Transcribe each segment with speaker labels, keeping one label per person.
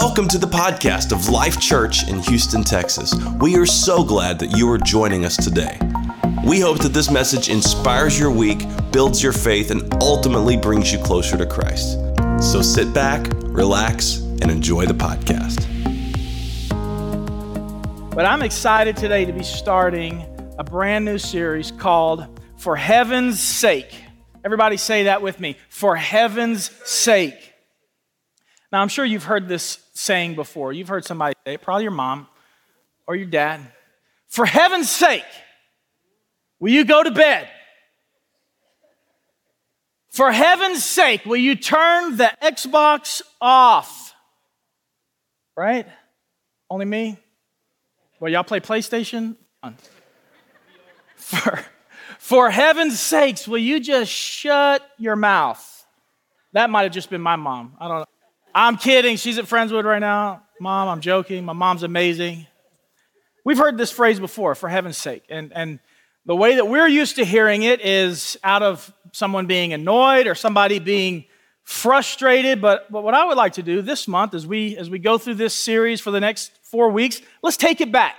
Speaker 1: Welcome to the podcast of Life Church in Houston, Texas. We are so glad that you are joining us today. We hope that this message inspires your week, builds your faith, and ultimately brings you closer to Christ. So sit back, relax, and enjoy the podcast.
Speaker 2: But I'm excited today to be starting a brand new series called For Heaven's Sake. Everybody say that with me. For Heaven's Sake. Now, I'm sure you've heard this saying before. You've heard somebody say it, probably your mom or your dad. For heaven's sake, will you go to bed? For heaven's sake, will you turn the Xbox off? Right? Only me? Well, y'all play PlayStation? For, for heaven's sakes, will you just shut your mouth? That might have just been my mom. I don't know. I'm kidding. She's at Friendswood right now. Mom, I'm joking. My mom's amazing. We've heard this phrase before, for heaven's sake. And, and the way that we're used to hearing it is out of someone being annoyed or somebody being frustrated. But, but what I would like to do this month as we, as we go through this series for the next four weeks, let's take it back.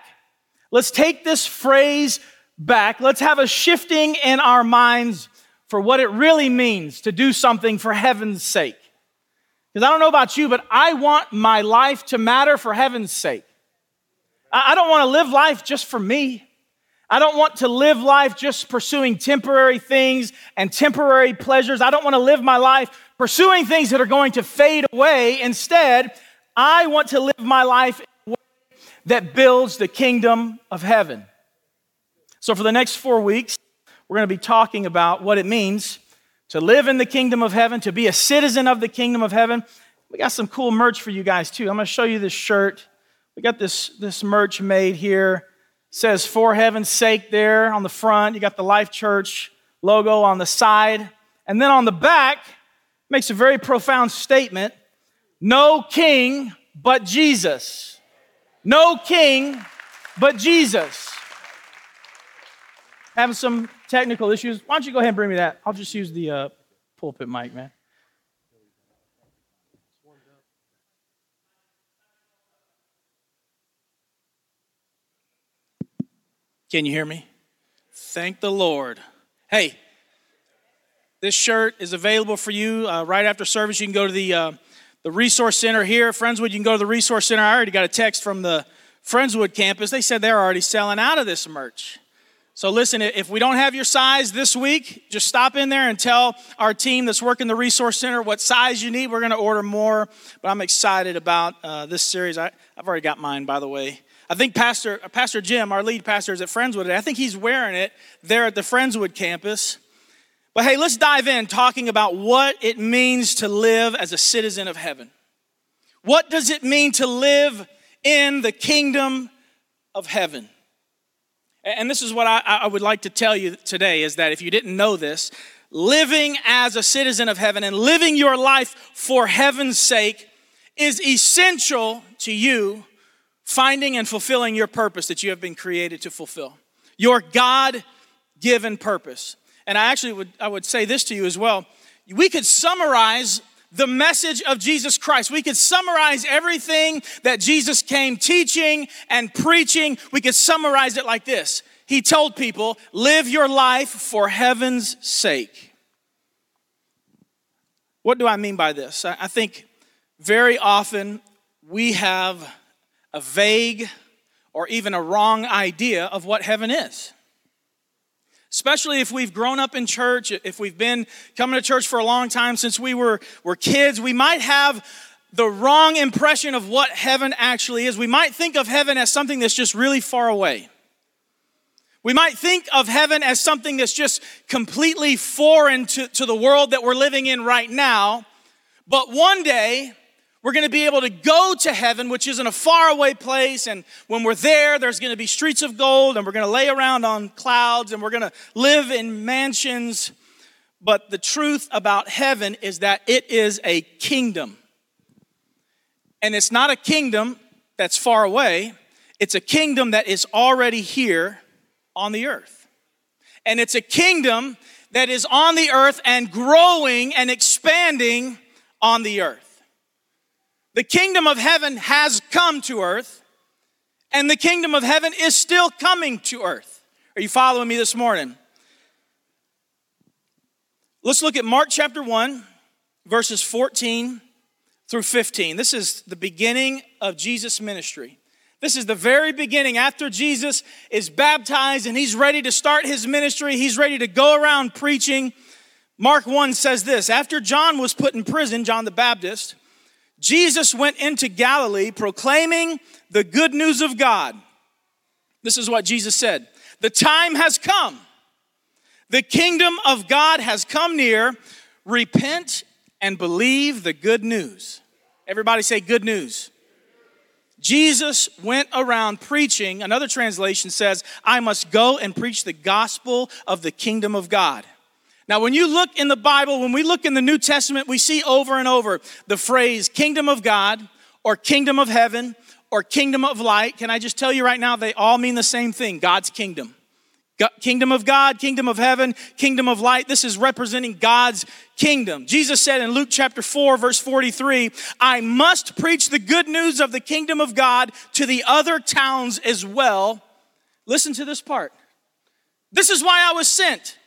Speaker 2: Let's take this phrase back. Let's have a shifting in our minds for what it really means to do something for heaven's sake. Because I don't know about you, but I want my life to matter for heaven's sake. I don't want to live life just for me. I don't want to live life just pursuing temporary things and temporary pleasures. I don't want to live my life pursuing things that are going to fade away. Instead, I want to live my life that builds the kingdom of heaven. So, for the next four weeks, we're going to be talking about what it means to live in the kingdom of heaven, to be a citizen of the kingdom of heaven. We got some cool merch for you guys too. I'm going to show you this shirt. We got this, this merch made here. It says for heaven's sake there on the front. You got the Life Church logo on the side. And then on the back, makes a very profound statement no king but Jesus. No king but Jesus. Having some technical issues. Why don't you go ahead and bring me that? I'll just use the uh, pulpit mic, man. Can you hear me? Thank the Lord. Hey, this shirt is available for you uh, right after service. You can go to the uh, the resource center here, Friendswood. You can go to the resource center. I already got a text from the Friendswood campus. They said they're already selling out of this merch. So, listen, if we don't have your size this week, just stop in there and tell our team that's working the Resource Center what size you need. We're going to order more, but I'm excited about uh, this series. I, have already got mine, by the way. I think Pastor, Pastor Jim, our lead pastor, is at Friendswood. I think he's wearing it there at the Friendswood campus. But hey, let's dive in talking about what it means to live as a citizen of heaven. What does it mean to live in the kingdom of heaven? And this is what I, I, would like to tell you today is that if you didn't know this, living as a citizen of heaven and living your life for heaven's sake is essential to you finding and fulfilling your purpose that you have been created to fulfill. Your God given purpose. And I actually would, I would say this to you as well. We could summarize the message of Jesus Christ. We could summarize everything that Jesus came teaching and preaching. We could summarize it like this He told people, live your life for heaven's sake. What do I mean by this? I think very often we have a vague or even a wrong idea of what heaven is especially if we've grown up in church, if we've been coming to church for a long time since we were, were kids, we might have the wrong impression of what heaven actually is. We might think of heaven as something that's just really far away. We might think of heaven as something that's just completely foreign to, to the world that we're living in right now. But one day, we're going to be able to go to heaven, which isn't a faraway place. And when we're there, there's going to be streets of gold, and we're going to lay around on clouds, and we're going to live in mansions. But the truth about heaven is that it is a kingdom. And it's not a kingdom that's far away, it's a kingdom that is already here on the earth. And it's a kingdom that is on the earth and growing and expanding on the earth. The kingdom of heaven has come to earth, and the kingdom of heaven is still coming to earth. Are you following me this morning? Let's look at Mark chapter 1, verses 14 through 15. This is the beginning of Jesus' ministry. This is the very beginning after Jesus is baptized and he's ready to start his ministry. He's ready to go around preaching. Mark 1 says this After John was put in prison, John the Baptist, Jesus went into Galilee proclaiming the good news of God. This is what Jesus said The time has come. The kingdom of God has come near. Repent and believe the good news. Everybody say, good news. Jesus went around preaching. Another translation says, I must go and preach the gospel of the kingdom of God. Now, when you look in the Bible, when we look in the New Testament, we see over and over the phrase kingdom of God or kingdom of heaven or kingdom of light. Can I just tell you right now, they all mean the same thing God's kingdom. Kingdom of God, kingdom of heaven, kingdom of light. This is representing God's kingdom. Jesus said in Luke chapter 4, verse 43, I must preach the good news of the kingdom of God to the other towns as well. Listen to this part. This is why I was sent.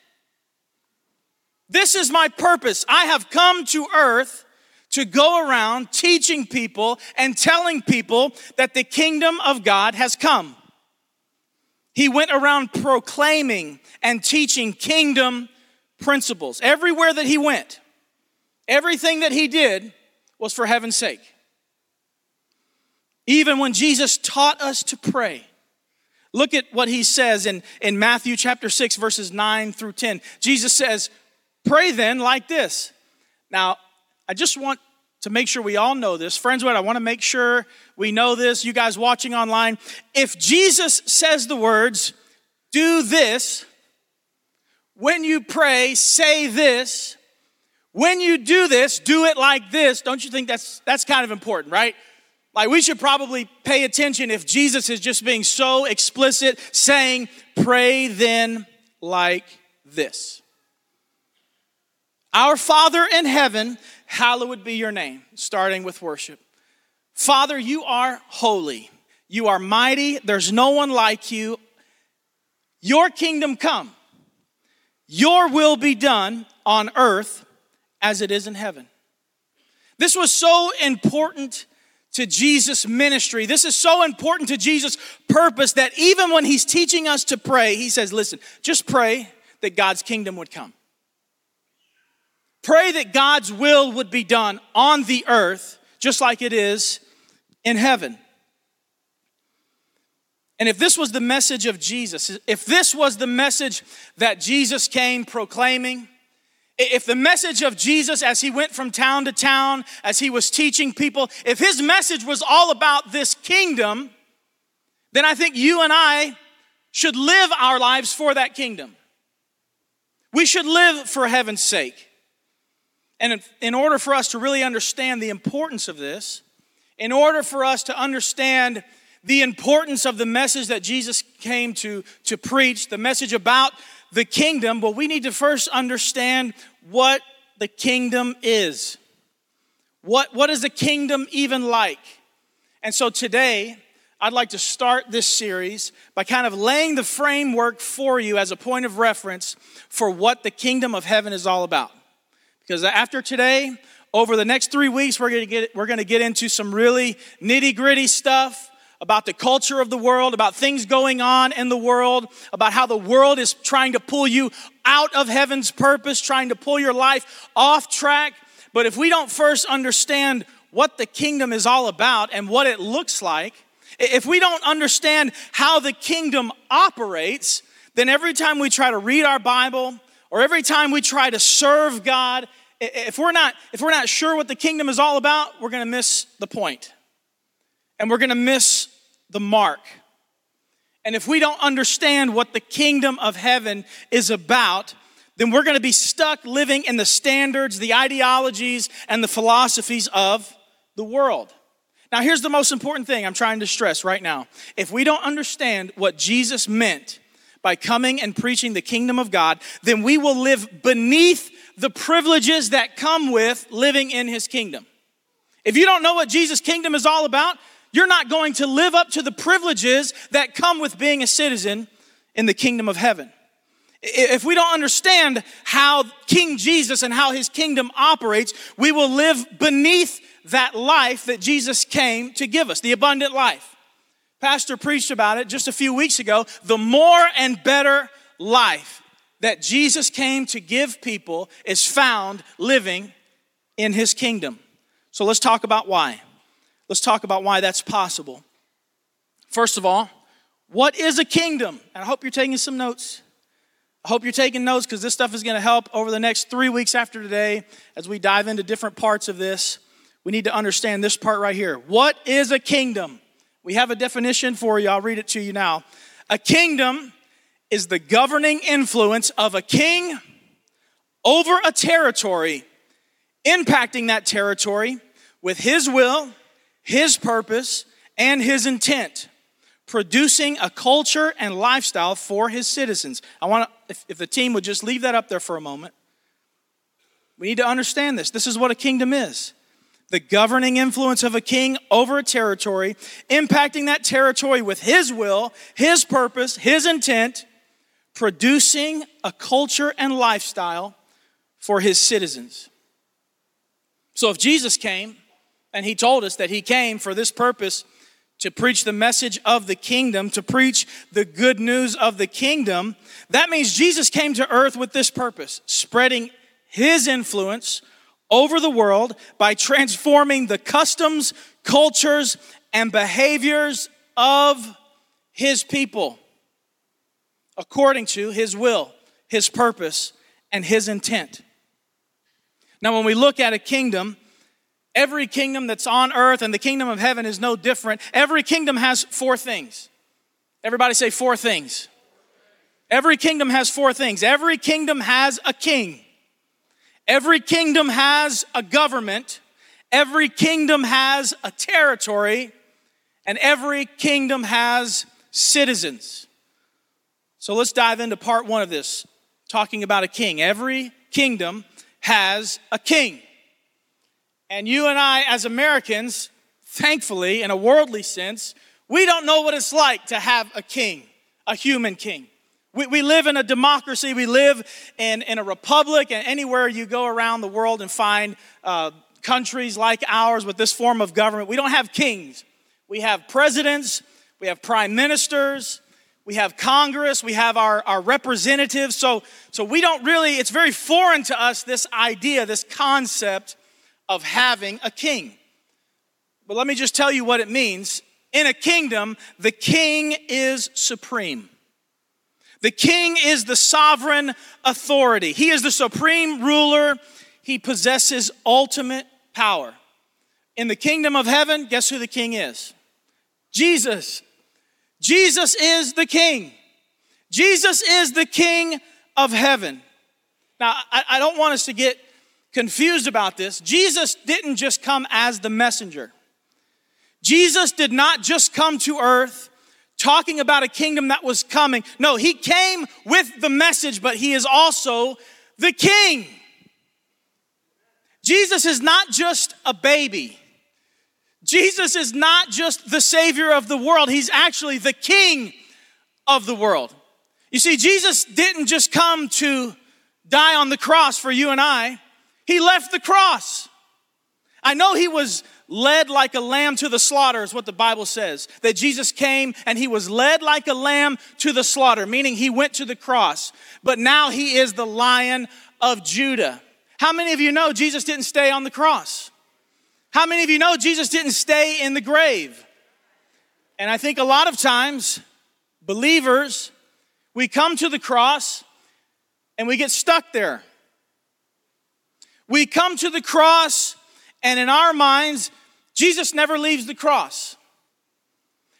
Speaker 2: This is my purpose. I have come to earth to go around teaching people and telling people that the kingdom of God has come. He went around proclaiming and teaching kingdom principles. Everywhere that he went, everything that he did was for heaven's sake. Even when Jesus taught us to pray, look at what he says in, in Matthew chapter 6, verses 9 through 10. Jesus says, Pray then like this. Now, I just want to make sure we all know this. Friends, what I want to make sure we know this. You guys watching online, if Jesus says the words, do this, when you pray, say this, when you do this, do it like this, don't you think that's that's kind of important, right? Like we should probably pay attention if Jesus is just being so explicit saying, pray then like this. Our Father in heaven, hallowed be your name, starting with worship. Father, you are holy. You are mighty. There's no one like you. Your kingdom come. Your will be done on earth as it is in heaven. This was so important to Jesus' ministry. This is so important to Jesus' purpose that even when he's teaching us to pray, he says, Listen, just pray that God's kingdom would come. Pray that God's will would be done on the earth just like it is in heaven. And if this was the message of Jesus, if this was the message that Jesus came proclaiming, if the message of Jesus as he went from town to town, as he was teaching people, if his message was all about this kingdom, then I think you and I should live our lives for that kingdom. We should live for heaven's sake. And in order for us to really understand the importance of this, in order for us to understand the importance of the message that Jesus came to, to preach, the message about the kingdom, well, we need to first understand what the kingdom is. What, what is the kingdom even like? And so today, I'd like to start this series by kind of laying the framework for you as a point of reference for what the kingdom of heaven is all about. Because after today, over the next three weeks, we're gonna get, we're gonna get into some really nitty gritty stuff about the culture of the world, about things going on in the world, about how the world is trying to pull you out of heaven's purpose, trying to pull your life off track. But if we don't first understand what the kingdom is all about and what it looks like, if we don't understand how the kingdom operates, then every time we try to read our Bible, or every time we try to serve God, if we're not, if we're not sure what the kingdom is all about, we're going to miss the point. And we're going to miss the mark. And if we don't understand what the kingdom of heaven is about, then we're going to be stuck living in the standards, the ideologies, and the philosophies of the world. Now, here's the most important thing I'm trying to stress right now. If we don't understand what Jesus meant by coming and preaching the kingdom of God, then we will live beneath the privileges that come with living in his kingdom. If you don't know what Jesus' kingdom is all about, you're not going to live up to the privileges that come with being a citizen in the kingdom of heaven. If we don't understand how King Jesus and how his kingdom operates, we will live beneath that life that Jesus came to give us, the abundant life. Pastor preached about it just a few weeks ago. The more and better life that Jesus came to give people is found living in his kingdom. So let's talk about why. Let's talk about why that's possible. First of all, what is a kingdom? And I hope you're taking some notes. I hope you're taking notes because this stuff is going to help over the next three weeks after today as we dive into different parts of this. We need to understand this part right here. What is a kingdom? We have a definition for you. I'll read it to you now. A kingdom is the governing influence of a king over a territory, impacting that territory with his will, his purpose, and his intent producing a culture and lifestyle for his citizens. I want to, if, if the team would just leave that up there for a moment. We need to understand this. This is what a kingdom is the governing influence of a king over a territory, impacting that territory with his will, his purpose, his intent, producing a culture and lifestyle for his citizens. So if Jesus came and he told us that he came for this purpose, to preach the message of the kingdom, to preach the good news of the kingdom, that means Jesus came to earth with this purpose spreading his influence over the world by transforming the customs, cultures, and behaviors of his people according to his will, his purpose, and his intent. Now, when we look at a kingdom, Every kingdom that's on earth and the kingdom of heaven is no different. Every kingdom has four things. Everybody say four things. Every kingdom has four things. Every kingdom has a king. Every kingdom has a government. Every kingdom has a territory. And every kingdom has citizens. So let's dive into part one of this, talking about a king. Every kingdom has a king. And you and I, as Americans, thankfully, in a worldly sense, we don't know what it's like to have a king, a human king. We, we live in a democracy, we live in, in a republic, and anywhere you go around the world and find uh, countries like ours with this form of government, we don't have kings. We have presidents, we have prime ministers, we have Congress, we have our, our representatives. So, so we don't really, it's very foreign to us, this idea, this concept of having a king. But let me just tell you what it means. In a kingdom, the king is supreme. The king is the sovereign authority. He is the supreme ruler. He possesses ultimate power. In the kingdom of heaven, guess who the king is? Jesus. Jesus is the king. Jesus is the king of heaven. Now, I, I don't want us to get confused about this, Jesus didn't just come as the messenger. Jesus did not just come to earth talking about a kingdom that was coming. No, he came with the message, but he is also the king. Jesus is not just a baby. Jesus is not just the savior of the world. He's actually the king of the world. You see, Jesus didn't just come to die on the cross for you and I. He left the cross. I know he was led like a lamb to the slaughter, is what the Bible says. That Jesus came and he was led like a lamb to the slaughter, meaning he went to the cross. But now he is the lion of Judah. How many of you know Jesus didn't stay on the cross? How many of you know Jesus didn't stay in the grave? And I think a lot of times, believers, we come to the cross and we get stuck there. We come to the cross, and in our minds, Jesus never leaves the cross.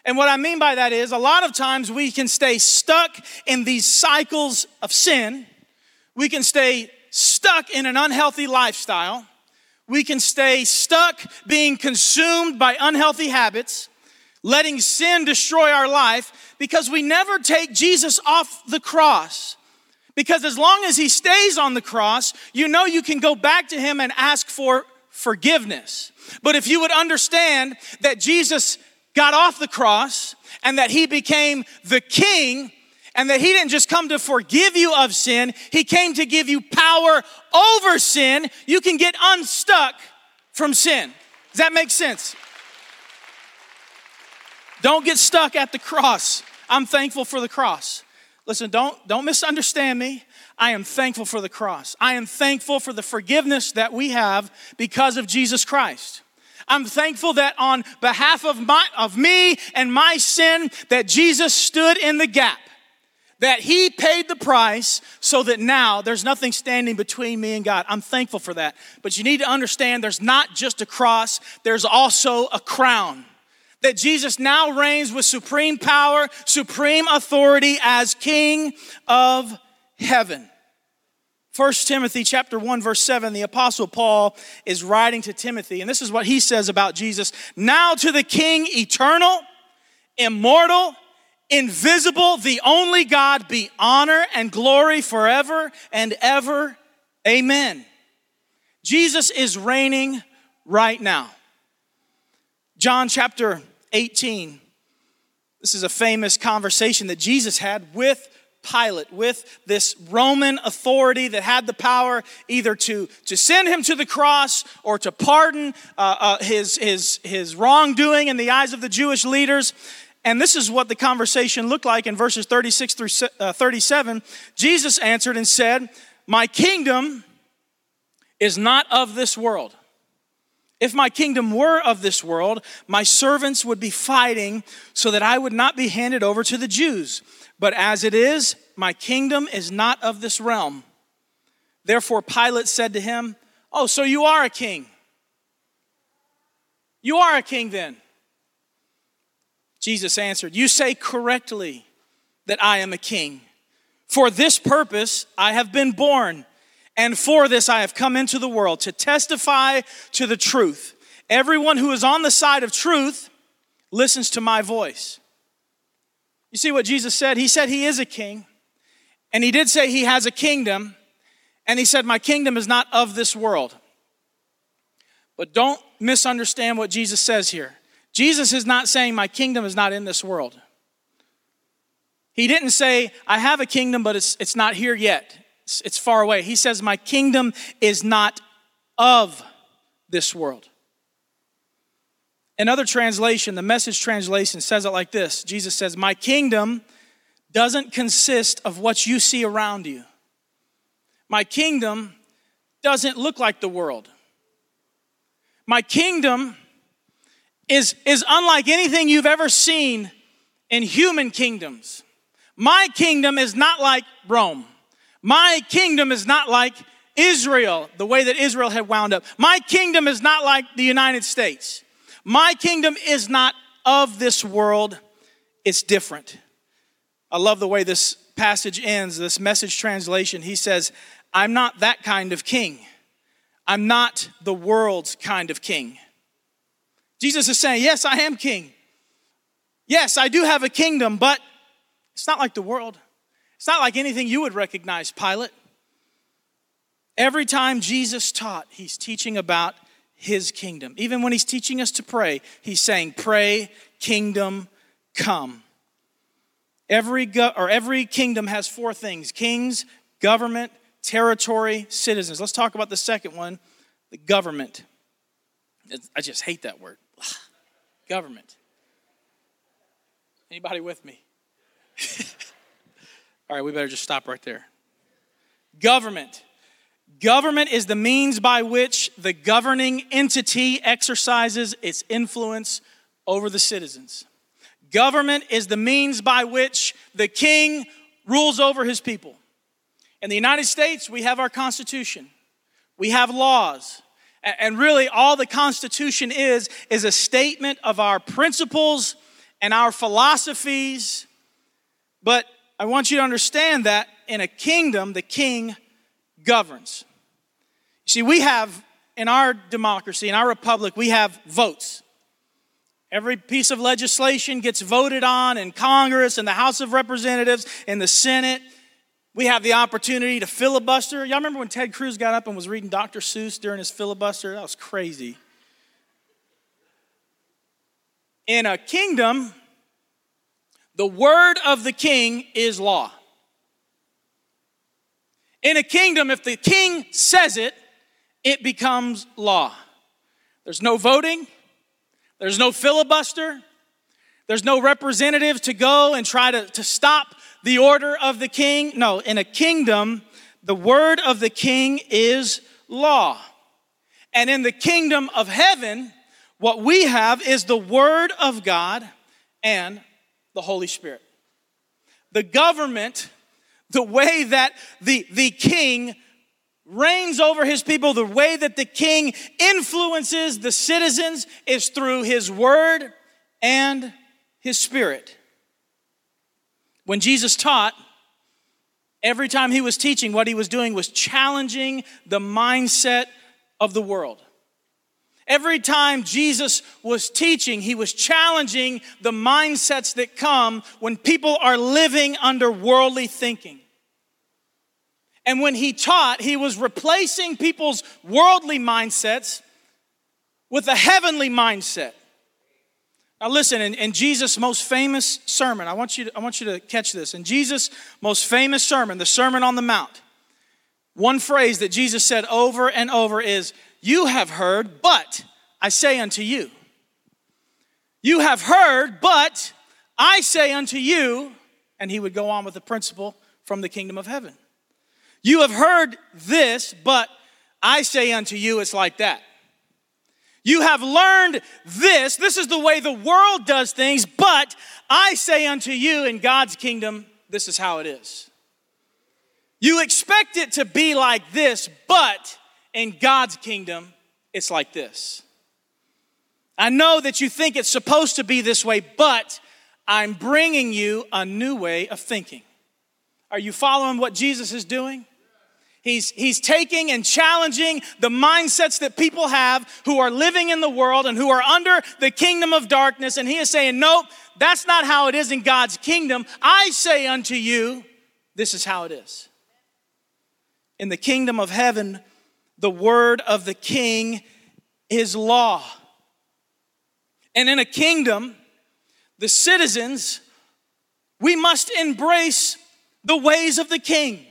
Speaker 2: And what I mean by that is, a lot of times we can stay stuck in these cycles of sin. We can stay stuck in an unhealthy lifestyle. We can stay stuck being consumed by unhealthy habits, letting sin destroy our life because we never take Jesus off the cross. Because as long as he stays on the cross, you know you can go back to him and ask for forgiveness. But if you would understand that Jesus got off the cross and that he became the king and that he didn't just come to forgive you of sin, he came to give you power over sin, you can get unstuck from sin. Does that make sense? Don't get stuck at the cross. I'm thankful for the cross. Listen, don't, don't misunderstand me. I am thankful for the cross. I am thankful for the forgiveness that we have because of Jesus Christ. I'm thankful that on behalf of, my, of me and my sin, that Jesus stood in the gap, that he paid the price so that now there's nothing standing between me and God. I'm thankful for that. But you need to understand there's not just a cross, there's also a crown that Jesus now reigns with supreme power, supreme authority as King of heaven. 1 Timothy chapter 1 verse 7 the apostle Paul is writing to Timothy and this is what he says about Jesus. Now to the king eternal immortal invisible the only God be honor and glory forever and ever. Amen. Jesus is reigning right now. John chapter 18. This is a famous conversation that Jesus had with Pilate, with this Roman authority that had the power either to, to send him to the cross or to pardon uh, uh, his, his, his wrongdoing in the eyes of the Jewish leaders. And this is what the conversation looked like in verses 36 through uh, 37. Jesus answered and said, My kingdom is not of this world. If my kingdom were of this world, my servants would be fighting so that I would not be handed over to the Jews. But as it is, my kingdom is not of this realm. Therefore, Pilate said to him, Oh, so you are a king. You are a king then. Jesus answered, You say correctly that I am a king. For this purpose I have been born and for this I have come into the world to testify to the truth. Everyone who is on the side of truth listens to my voice. You see what Jesus said? He said he is a king, and he did say he has a kingdom, and he said, My kingdom is not of this world. But don't misunderstand what Jesus says here. Jesus is not saying, My kingdom is not in this world. He didn't say, I have a kingdom, but it's, it's not here yet it's, far away. He says, My kingdom is not of this world. Another translation, the message translation, says it like this Jesus says, My kingdom doesn't consist of what you see around you. My kingdom doesn't look like the world. My kingdom is, is unlike anything you've ever seen in human kingdoms. My kingdom is not like Rome. My kingdom is not like Israel, the way that Israel had wound up. My kingdom is not like the United States. My kingdom is not of this world, it's different. I love the way this passage ends, this message translation. He says, I'm not that kind of king. I'm not the world's kind of king. Jesus is saying, Yes, I am king. Yes, I do have a kingdom, but it's not like the world. It's not like anything you would recognize, Pilate. Every time Jesus taught, he's teaching about his kingdom. Even when he's teaching us to pray, he's saying, Pray, kingdom come. Every, go- or every kingdom has four things kings, government, territory, citizens. Let's talk about the second one the government. I just hate that word. government. Anybody with me? All right, we better just stop right there. Government. Government is the means by which the governing entity exercises its influence over the citizens. Government is the means by which the king rules over his people. In the United States, we have our Constitution, we have laws. And really, all the Constitution is, is a statement of our principles and our philosophies. But I want you to understand that in a kingdom, the king governs. See, we have in our democracy, in our republic, we have votes. Every piece of legislation gets voted on in Congress, in the House of Representatives, in the Senate. We have the opportunity to filibuster. Y'all remember when Ted Cruz got up and was reading Dr. Seuss during his filibuster? That was crazy. In a kingdom, the word of the king is law. In a kingdom, if the king says it, it becomes law. There's no voting, there's no filibuster, there's no representative to go and try to, to stop the order of the king. No, in a kingdom, the word of the king is law. And in the kingdom of heaven, what we have is the word of God and the Holy Spirit. The government, the way that the, the king reigns over his people, the way that the king influences the citizens is through his word and his spirit. When Jesus taught, every time he was teaching, what he was doing was challenging the mindset of the world. Every time Jesus was teaching, he was challenging the mindsets that come when people are living under worldly thinking. And when he taught, he was replacing people's worldly mindsets with a heavenly mindset. Now, listen, in, in Jesus' most famous sermon, I want, you to, I want you to catch this. In Jesus' most famous sermon, the Sermon on the Mount, one phrase that Jesus said over and over is, You have heard, but I say unto you. You have heard, but I say unto you, and he would go on with the principle from the kingdom of heaven. You have heard this, but I say unto you, it's like that. You have learned this. This is the way the world does things, but I say unto you in God's kingdom, this is how it is. You expect it to be like this, but in God's kingdom, it's like this. I know that you think it's supposed to be this way, but I'm bringing you a new way of thinking. Are you following what Jesus is doing? He's, he's taking and challenging the mindsets that people have who are living in the world and who are under the kingdom of darkness. And he is saying, Nope, that's not how it is in God's kingdom. I say unto you, this is how it is. In the kingdom of heaven, the word of the king is law. And in a kingdom, the citizens, we must embrace the ways of the king.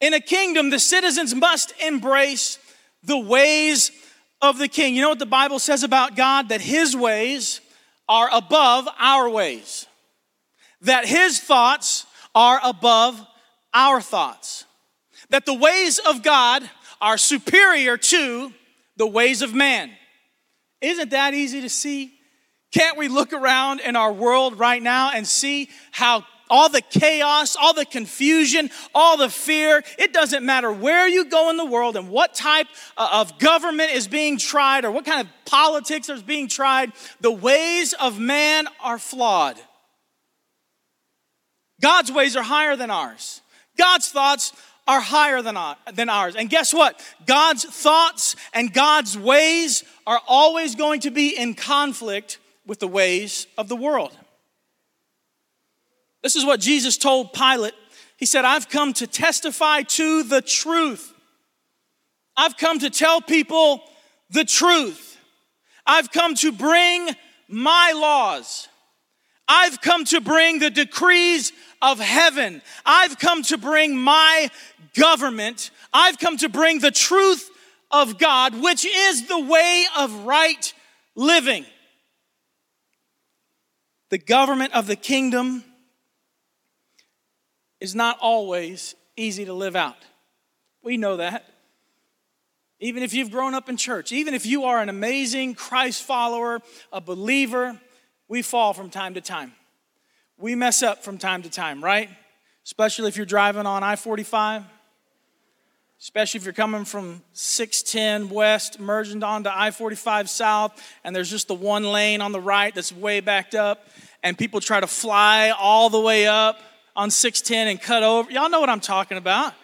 Speaker 2: In a kingdom, the citizens must embrace the ways of the king. You know what the Bible says about God? That his ways are above our ways, that his thoughts are above our thoughts, that the ways of God are superior to the ways of man. Isn't that easy to see? Can't we look around in our world right now and see how all the chaos, all the confusion, all the fear. It doesn't matter where you go in the world and what type of government is being tried or what kind of politics is being tried. The ways of man are flawed. God's ways are higher than ours. God's thoughts are higher than, than ours. And guess what? God's thoughts and God's ways are always going to be in conflict with the ways of the world. This is what Jesus told Pilate. He said, I've come to testify to the truth. I've come to tell people the truth. I've come to bring my laws. I've come to bring the decrees of heaven. I've come to bring my government. I've come to bring the truth of God, which is the way of right living. The government of the kingdom is not always easy to live out. We know that. Even if you've grown up in church, even if you are an amazing Christ follower, a believer, we fall from time to time. We mess up from time to time, right? Especially if you're driving on I 45, especially if you're coming from 610 west, merging onto I 45 south, and there's just the one lane on the right that's way backed up, and people try to fly all the way up on 610 and cut over. Y'all know what I'm talking about.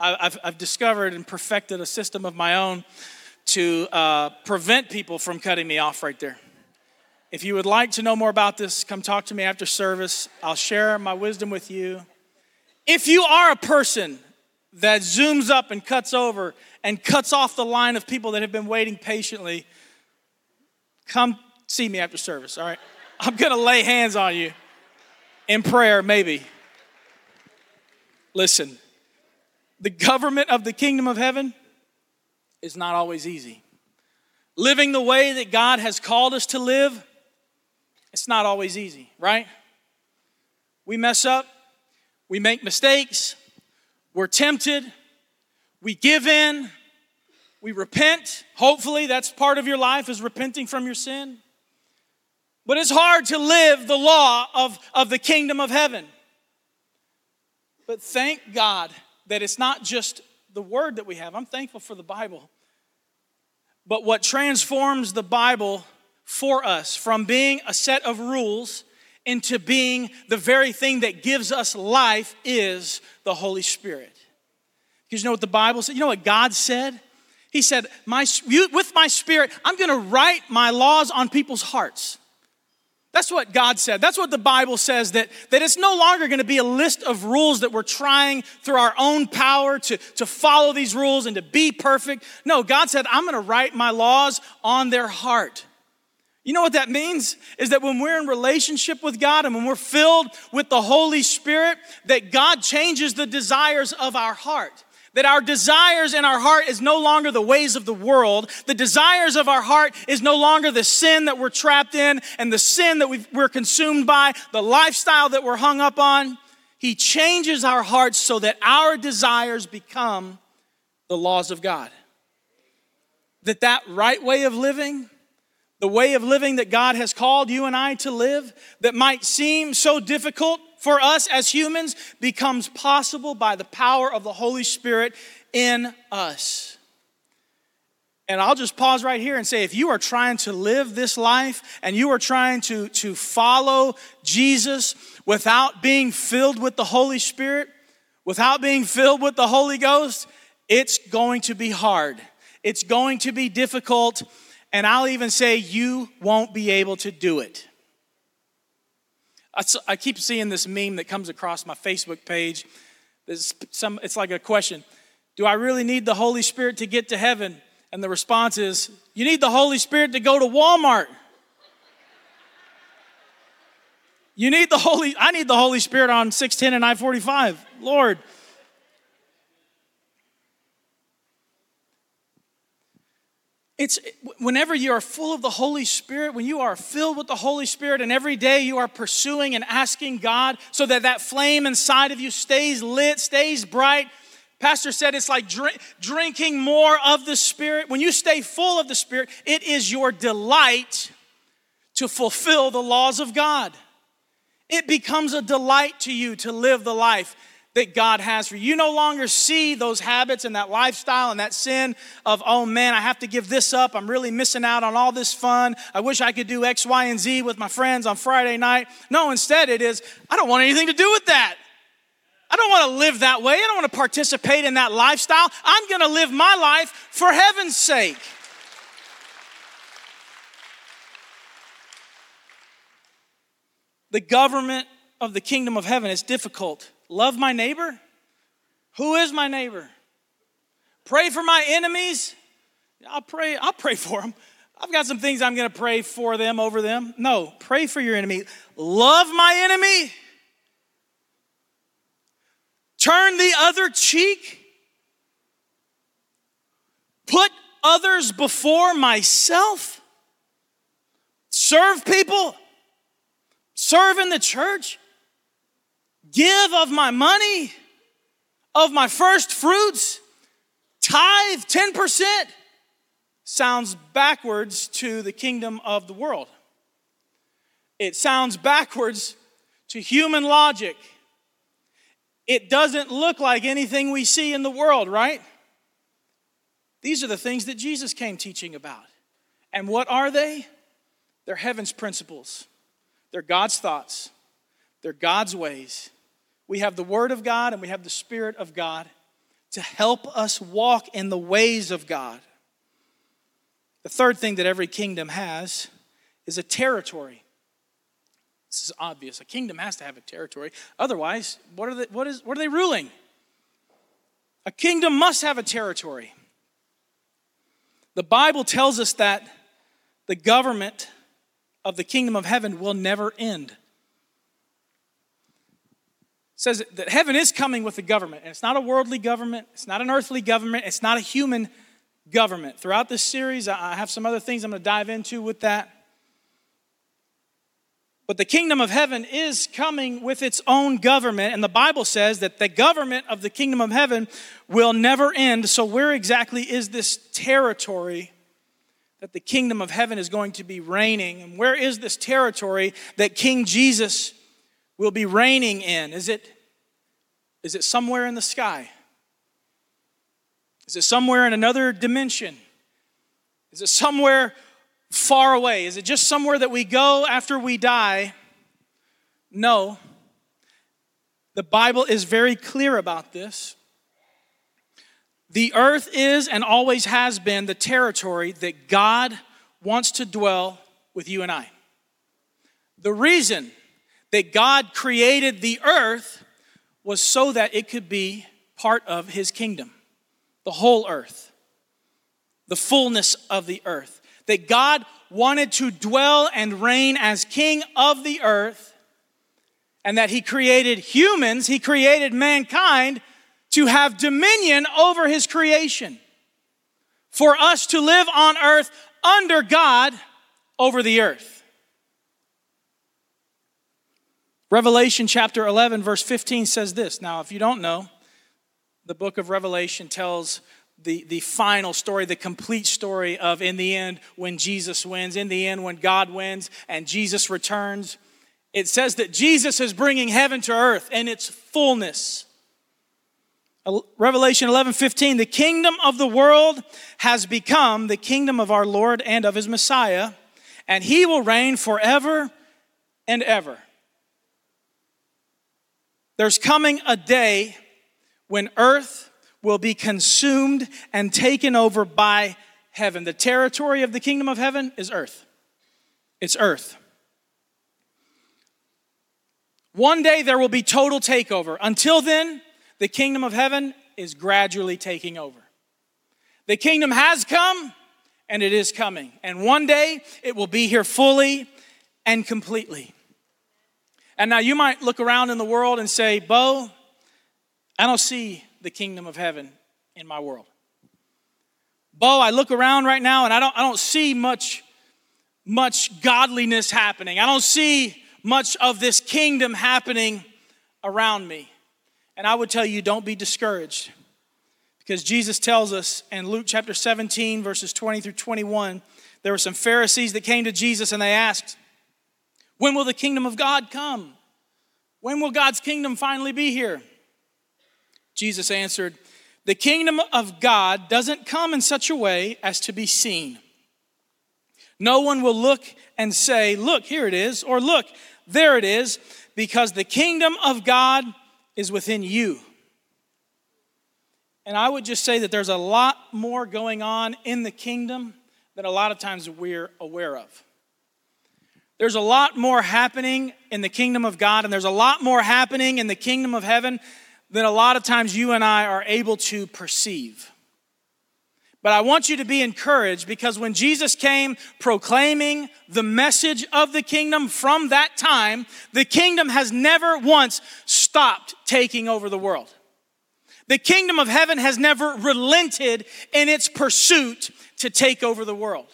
Speaker 2: I've, I've discovered and perfected a system of my own to uh, prevent people from cutting me off right there. If you would like to know more about this, come talk to me after service. I'll share my wisdom with you. If you are a person that zooms up and cuts over and cuts off the line of people that have been waiting patiently, come see me after service, all right? I'm gonna lay hands on you in prayer, maybe. Listen, the government of the kingdom of heaven is not always easy. Living the way that God has called us to live, it's not always easy, right? We mess up, we make mistakes, we're tempted, we give in, we repent. Hopefully, that's part of your life is repenting from your sin. But it's hard to live the law of, of the kingdom of heaven. But thank God that it's not just the word that we have. I'm thankful for the Bible. But what transforms the Bible for us from being a set of rules into being the very thing that gives us life is the Holy Spirit. Because you know what the Bible said? You know what God said? He said, my, With my spirit, I'm going to write my laws on people's hearts. That's what God said. That's what the Bible says that, that it's no longer going to be a list of rules that we're trying through our own power to, to follow these rules and to be perfect. No, God said, I'm going to write my laws on their heart. You know what that means? Is that when we're in relationship with God and when we're filled with the Holy Spirit, that God changes the desires of our heart. That our desires in our heart is no longer the ways of the world. The desires of our heart is no longer the sin that we're trapped in and the sin that we are consumed by, the lifestyle that we're hung up on. He changes our hearts so that our desires become the laws of God. That that right way of living, the way of living that God has called you and I to live, that might seem so difficult for us as humans becomes possible by the power of the Holy Spirit in us. And I'll just pause right here and say if you are trying to live this life and you are trying to, to follow Jesus without being filled with the Holy Spirit, without being filled with the Holy Ghost, it's going to be hard. It's going to be difficult. And I'll even say you won't be able to do it. I, keep seeing this meme that comes across my Facebook page. Some, it's like a question Do I really need the Holy Spirit to get to heaven? And the response is, You need the Holy Spirit to go to Walmart. You need the Holy, I need the Holy Spirit on 610 and I 45. Lord, It's whenever you are full of the Holy Spirit, when you are filled with the Holy Spirit, and every day you are pursuing and asking God so that that flame inside of you stays lit, stays bright. Pastor said it's like drink, drinking more of the Spirit. When you stay full of the Spirit, it is your delight to fulfill the laws of God. It becomes a delight to you to live the life that God has for you. You no longer see those habits and that lifestyle and that sin of, oh man, I have to give this up. I'm really missing out on all this fun. I wish I could do X, Y, and Z with my friends on Friday night. No, instead it is, I don't want anything to do with that. I don't want to live that way. I don't want to participate in that lifestyle. I'm going to live my life for heaven's sake. The government of the kingdom of heaven is difficult Love my neighbor? Who is my neighbor? Pray for my enemies? I'll pray, I'll pray for them. I've got some things I'm going to pray for them, over them. No, pray for your enemy. Love my enemy. Turn the other cheek. Put others before myself. Serve people. Serve in the church give of my money, of my first fruits, tithe 10%, sounds backwards to the kingdom of the world. It sounds backwards to human logic. It doesn't look like anything we see in the world, right? These are the things that Jesus came teaching about. And what are they? They're heaven's principles. They're God's thoughts. They're God's ways. We have the Word of God and we have the Spirit of God to help us walk in the ways of God. The third thing that every kingdom has is a territory. This is obvious. A kingdom has to have a territory. Otherwise, what are they, what is, what are they ruling? A kingdom must have a territory. The Bible tells us that the government of the kingdom of heaven will never end. Says that heaven is coming with a government, and it's not a worldly government, it's not an earthly government, it's not a human government. Throughout this series, I have some other things I'm going to dive into with that. But the kingdom of heaven is coming with its own government, and the Bible says that the government of the kingdom of heaven will never end. So, where exactly is this territory that the kingdom of heaven is going to be reigning? And where is this territory that King Jesus will be reigning in? Is it, is it somewhere in the sky? Is it somewhere in another dimension? Is it somewhere far away? Is it just somewhere that we go after we die? No. The Bible is very clear about this. The earth is and always has been the territory that God wants to dwell with you and I. The reason that God created the earth was so that it could be part of his kingdom the whole earth, the fullness of the earth. That God wanted to dwell and reign as king of the earth, and that He created humans, He created mankind to have dominion over His creation. For us to live on earth under God over the earth. Revelation chapter 11, verse 15 says this. Now, if you don't know, the book of Revelation tells the, the final story, the complete story of in the end when Jesus wins, in the end when God wins and Jesus returns. It says that Jesus is bringing heaven to earth in its fullness. Revelation 11 15, the kingdom of the world has become the kingdom of our Lord and of his Messiah, and he will reign forever and ever. There's coming a day when earth will be consumed and taken over by heaven. The territory of the kingdom of heaven is earth. It's earth. One day there will be total takeover. Until then, the kingdom of heaven is gradually taking over. The kingdom has come and it is coming. And one day it will be here fully and completely. And now you might look around in the world and say, Bo, I don't see the kingdom of heaven in my world. Bo, I look around right now and I don't, I don't see much, much godliness happening. I don't see much of this kingdom happening around me. And I would tell you, don't be discouraged. Because Jesus tells us in Luke chapter 17, verses 20 through 21, there were some Pharisees that came to Jesus and they asked, When will the kingdom of God come? When will God's kingdom finally be here? Jesus answered, The kingdom of God doesn't come in such a way as to be seen. No one will look and say, Look, here it is, or Look, there it is, because the kingdom of God is within you. And I would just say that there's a lot more going on in the kingdom that a lot of times we're aware of. There's a lot more happening in the kingdom of God, and there's a lot more happening in the kingdom of heaven than a lot of times you and I are able to perceive. But I want you to be encouraged because when Jesus came proclaiming the message of the kingdom from that time, the kingdom has never once stopped taking over the world. The kingdom of heaven has never relented in its pursuit to take over the world.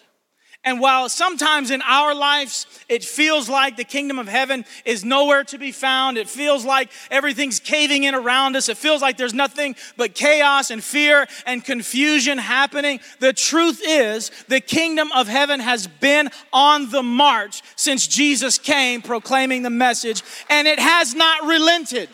Speaker 2: And while sometimes in our lives it feels like the kingdom of heaven is nowhere to be found, it feels like everything's caving in around us, it feels like there's nothing but chaos and fear and confusion happening, the truth is the kingdom of heaven has been on the march since Jesus came proclaiming the message, and it has not relented.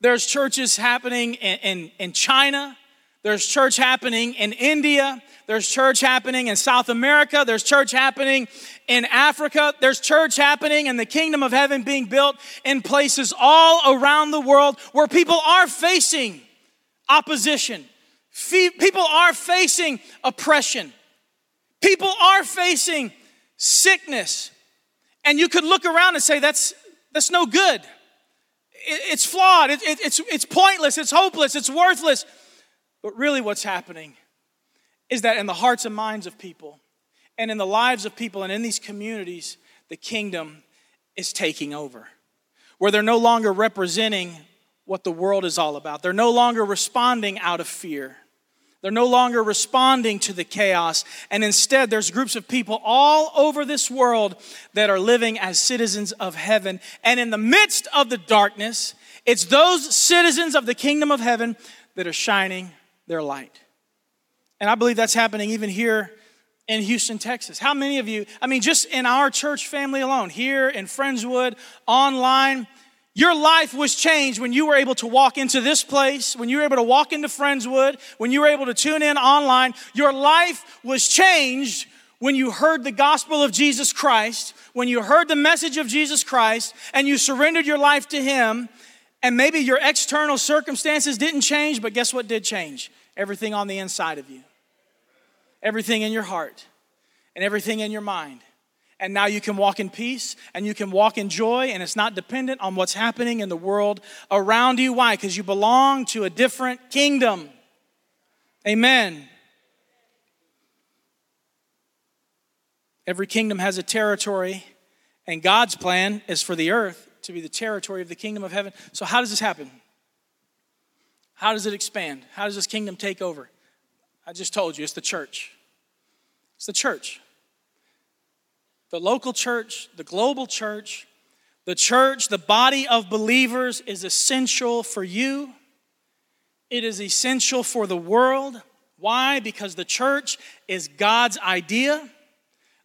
Speaker 2: There's churches happening in, in, in China there's church happening in India. There's church happening in South America. There's church happening in Africa. There's church happening in the kingdom of heaven being built in places all around the world where people are facing opposition. People are facing oppression. People are facing sickness. And you could look around and say, that's, that's no good. It's flawed. it's, it's pointless. It's hopeless. It's worthless. But really, what's happening is that in the hearts and minds of people, and in the lives of people, and in these communities, the kingdom is taking over. Where they're no longer representing what the world is all about, they're no longer responding out of fear. They're no longer responding to the chaos. And instead, there's groups of people all over this world that are living as citizens of heaven. And in the midst of the darkness, it's those citizens of the kingdom of heaven that are shining their light. And I believe that's happening even here in Houston, Texas. How many of you, I mean, just in our church family alone, here in Friendswood, online, your life was changed when you were able to walk into this place, when you were able to walk into Friendswood, when you were able to tune in online. Your life was changed when you heard the gospel of Jesus Christ, when you heard the message of Jesus Christ, and you surrendered your life to Him. And maybe your external circumstances didn't change, but guess what did change? Everything on the inside of you, everything in your heart, and everything in your mind and now you can walk in peace and you can walk in joy, and it's not dependent on what's happening in the world around you. Why? Because you belong to a different kingdom. Amen. Every kingdom has a territory, and God's plan is for the earth to be the territory of the kingdom of heaven. So, how does this happen? How does it expand? How does this kingdom take over? I just told you, it's the church. It's the church the local church, the global church, the church, the body of believers is essential for you. It is essential for the world. Why? Because the church is God's idea.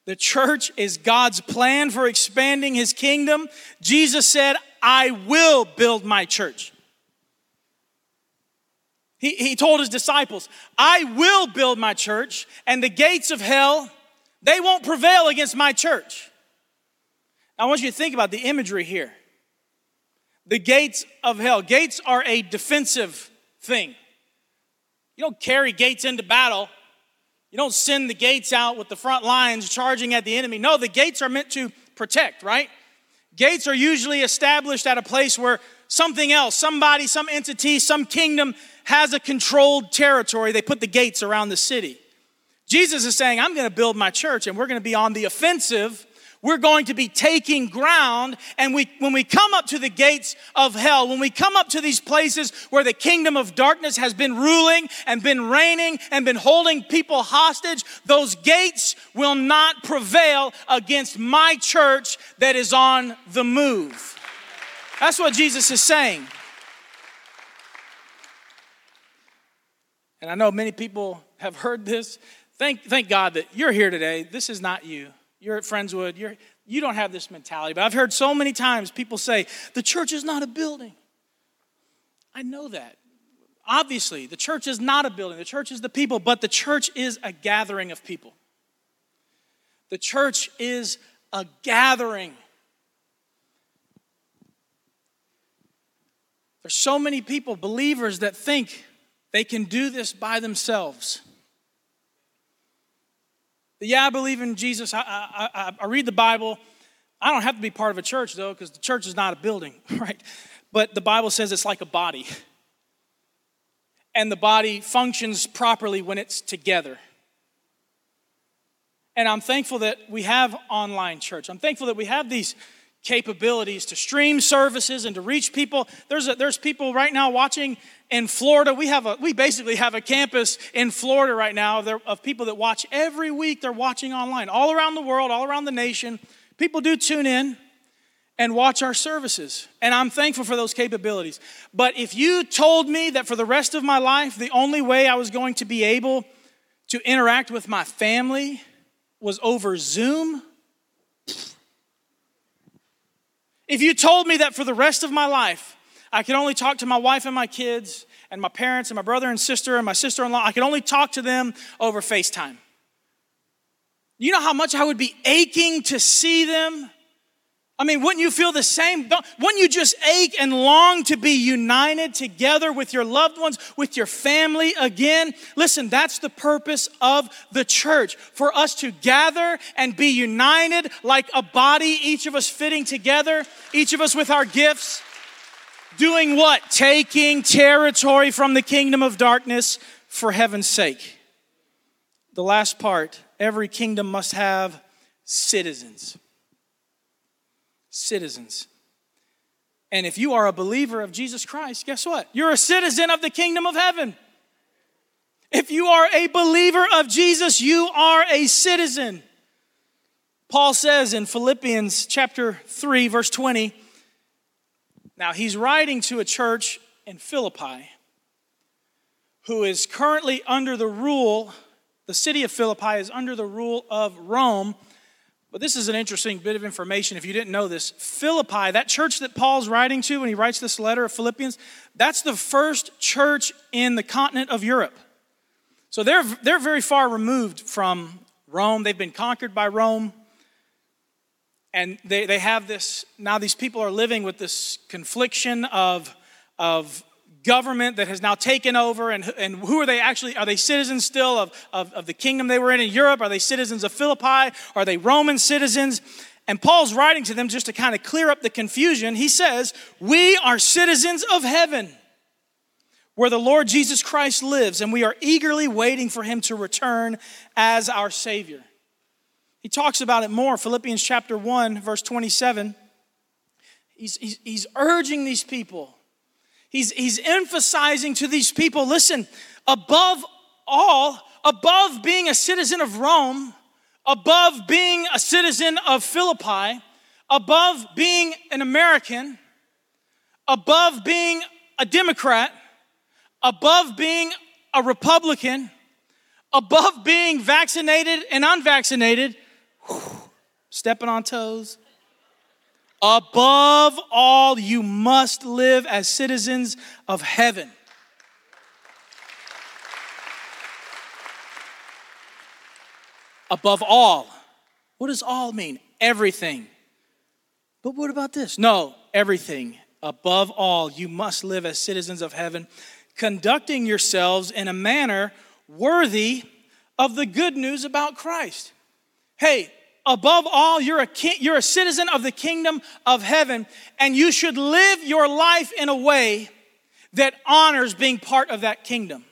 Speaker 2: The church is God's plan for expanding his kingdom. Jesus said, I will build my church. He, he told his disciples, I will build my church, and the gates of hell they won't prevail against my church. I want you to think about the imagery here. The gates of hell. Gates are a defensive thing. You don't carry gates into battle. You don't send the gates out with the front lines charging at the enemy. No, the gates are meant to protect, right? Gates are usually established at a place where something else, somebody, some entity, some kingdom has a controlled territory. They put the gates around the city. Jesus is saying, I'm going to build my church and we're going to be on the offensive. We're going to be taking ground. And we, when we come up to the gates of hell, when we come up to these places where the kingdom of darkness has been ruling and been reigning and been holding people hostage, those gates will not prevail against my church that is on the move. That's what Jesus is saying. And I know many people have heard this Thank, thank God that you're here today. This is not you. You're at Friendswood. You're, you don't have this mentality. But I've heard so many times people say, the church is not a building. I know that. Obviously, the church is not a building, the church is the people, but the church is a gathering of people. The church is a gathering. There's so many people, believers, that think they can do this by themselves. Yeah, I believe in Jesus. I, I, I, I read the Bible. I don't have to be part of a church, though, because the church is not a building, right? But the Bible says it's like a body. And the body functions properly when it's together. And I'm thankful that we have online church. I'm thankful that we have these capabilities to stream services and to reach people. There's, a, there's people right now watching in Florida. We, have a, we basically have a campus in Florida right now of people that watch every week. They're watching online all around the world, all around the nation. People do tune in and watch our services. And I'm thankful for those capabilities. But if you told me that for the rest of my life, the only way I was going to be able to interact with my family was over Zoom, if you told me that for the rest of my life, I could only talk to my wife and my kids and my parents and my brother and sister and my sister in law, I could only talk to them over FaceTime. You know how much I would be aching to see them I mean, wouldn't you feel the same? Wouldn't you just ache and long to be united together with your loved ones, with your family again? Listen, that's the purpose of the church for us to gather and be united like a body, each of us fitting together, each of us with our gifts. Doing what? Taking territory from the kingdom of darkness for heaven's sake. the last part every kingdom must have citizens. Citizens. And if you are a believer of Jesus Christ, guess what? You're a citizen of the kingdom of heaven. If you are a believer of Jesus, you are a citizen. Paul says in Philippians chapter 3, verse 20, now he's writing to a church in Philippi who is currently under the rule, the city of Philippi is under the rule of Rome. But this is an interesting bit of information if you didn't know this. Philippi, that church that Paul's writing to when he writes this letter of Philippians, that's the first church in the continent of Europe. So they're, they're very far removed from Rome. They've been conquered by Rome. And they, they have this, now these people are living with this confliction of, of government that has now taken over. And, and who are they actually? Are they citizens still of, of, of the kingdom they were in in Europe? Are they citizens of Philippi? Are they Roman citizens? And Paul's writing to them just to kind of clear up the confusion. He says, We are citizens of heaven where the Lord Jesus Christ lives, and we are eagerly waiting for him to return as our Savior. He talks about it more, Philippians chapter 1, verse 27. He's, he's, he's urging these people, he's, he's emphasizing to these people listen, above all, above being a citizen of Rome, above being a citizen of Philippi, above being an American, above being a Democrat, above being a Republican, above being vaccinated and unvaccinated, whew, stepping on toes. Above all, you must live as citizens of heaven. Above all. What does all mean? Everything. But what about this? No, everything. Above all, you must live as citizens of heaven conducting yourselves in a manner worthy of the good news about Christ. Hey, above all, you're a, you're a citizen of the kingdom of heaven, and you should live your life in a way that honors being part of that kingdom.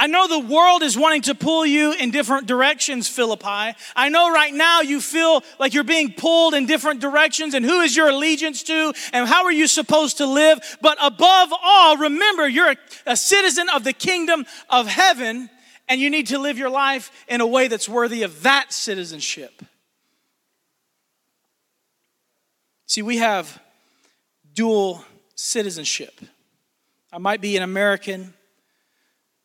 Speaker 2: I know the world is wanting to pull you in different directions, Philippi. I know right now you feel like you're being pulled in different directions and who is your allegiance to and how are you supposed to live. But above all, remember you're a, a citizen of the kingdom of heaven and you need to live your life in a way that's worthy of that citizenship. See, we have dual citizenship. I might be an American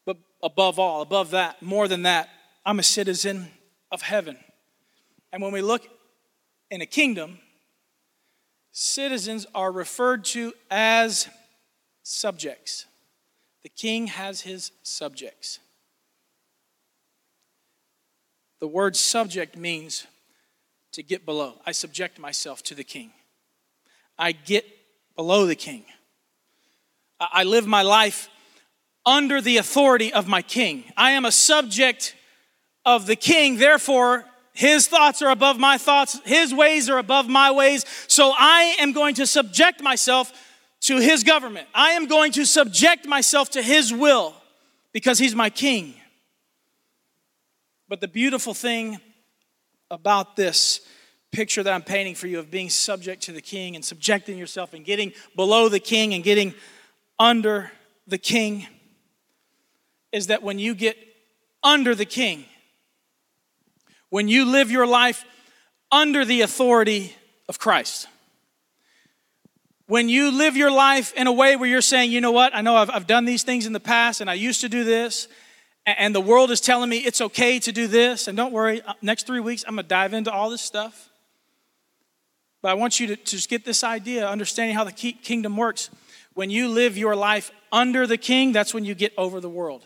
Speaker 2: but above all, above that, more than that, I'm a citizen of heaven. And when we look in a kingdom, citizens are referred to as subjects. The king has his subjects. The word subject means to get below. I subject myself to the king. I get below the king. I live my life under the authority of my king. I am a subject of the king, therefore, his thoughts are above my thoughts, his ways are above my ways. So I am going to subject myself to his government. I am going to subject myself to his will because he's my king. But the beautiful thing about this picture that I'm painting for you of being subject to the king and subjecting yourself and getting below the king and getting under the king is that when you get under the king, when you live your life under the authority of Christ, when you live your life in a way where you're saying, you know what, I know I've, I've done these things in the past and I used to do this, and the world is telling me it's okay to do this, and don't worry, uh, next three weeks I'm gonna dive into all this stuff. But I want you to, to just get this idea, understanding how the kingdom works. When you live your life under the king, that's when you get over the world.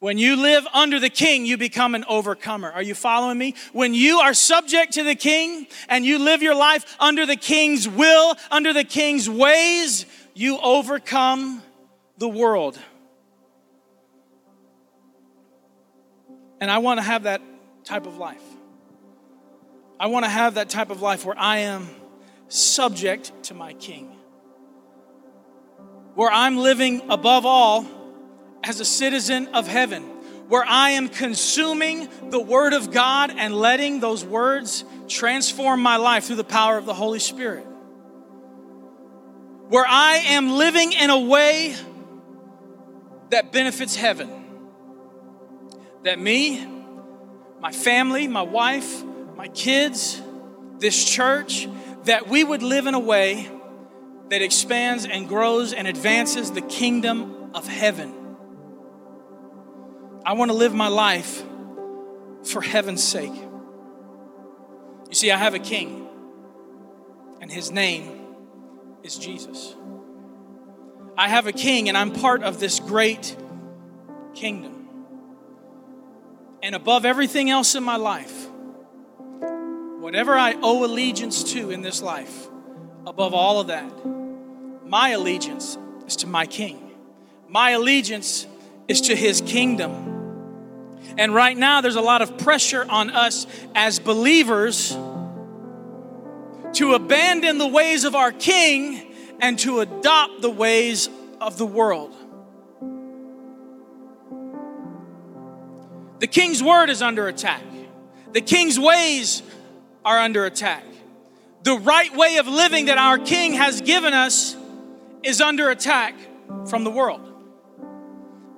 Speaker 2: When you live under the king, you become an overcomer. Are you following me? When you are subject to the king and you live your life under the king's will, under the king's ways, you overcome the world. And I want to have that type of life. I want to have that type of life where I am subject to my king, where I'm living above all as a citizen of heaven, where I am consuming the Word of God and letting those words transform my life through the power of the Holy Spirit. Where I am living in a way that benefits heaven. That me, my family, my wife, my kids, this church, that we would live in a way that expands and grows and advances the kingdom of heaven. I want to live my life for heaven's sake. You see, I have a king, and his name is Jesus. I have a king, and I'm part of this great kingdom. And above everything else in my life, whatever I owe allegiance to in this life, above all of that, my allegiance is to my king. My allegiance is to his kingdom. And right now, there's a lot of pressure on us as believers to abandon the ways of our king and to adopt the ways of the world. The king's word is under attack, the king's ways are under attack. The right way of living that our king has given us is under attack from the world.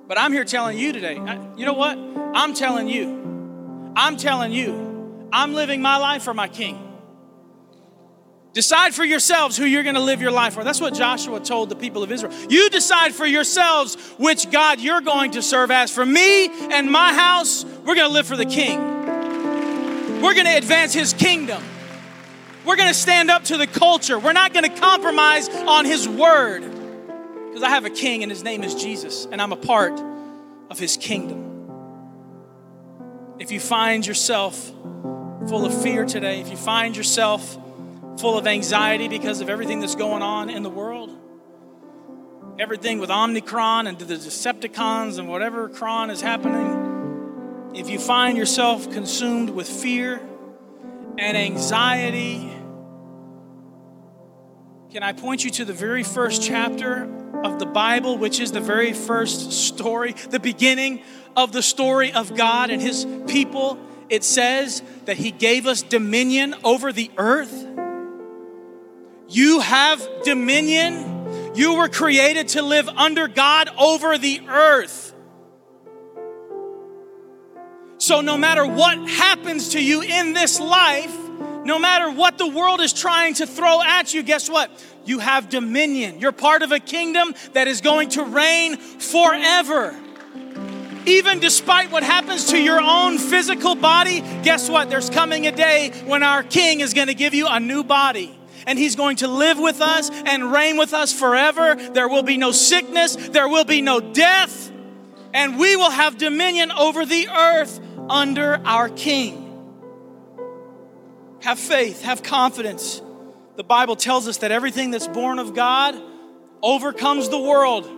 Speaker 2: But I'm here telling you today, you know what? I'm telling you, I'm telling you, I'm living my life for my king. Decide for yourselves who you're going to live your life for. That's what Joshua told the people of Israel. You decide for yourselves which God you're going to serve as. For me and my house, we're going to live for the king. We're going to advance his kingdom. We're going to stand up to the culture. We're not going to compromise on his word. Because I have a king and his name is Jesus, and I'm a part of his kingdom. If you find yourself full of fear today, if you find yourself full of anxiety because of everything that's going on in the world. Everything with Omicron and the Decepticons and whatever cron is happening. If you find yourself consumed with fear and anxiety, can I point you to the very first chapter of the Bible, which is the very first story, the beginning of the story of God and His people? It says that He gave us dominion over the earth. You have dominion. You were created to live under God over the earth. So, no matter what happens to you in this life, no matter what the world is trying to throw at you, guess what? You have dominion. You're part of a kingdom that is going to reign forever. Even despite what happens to your own physical body, guess what? There's coming a day when our King is going to give you a new body and He's going to live with us and reign with us forever. There will be no sickness, there will be no death, and we will have dominion over the earth under our King. Have faith, have confidence. The Bible tells us that everything that's born of God overcomes the world.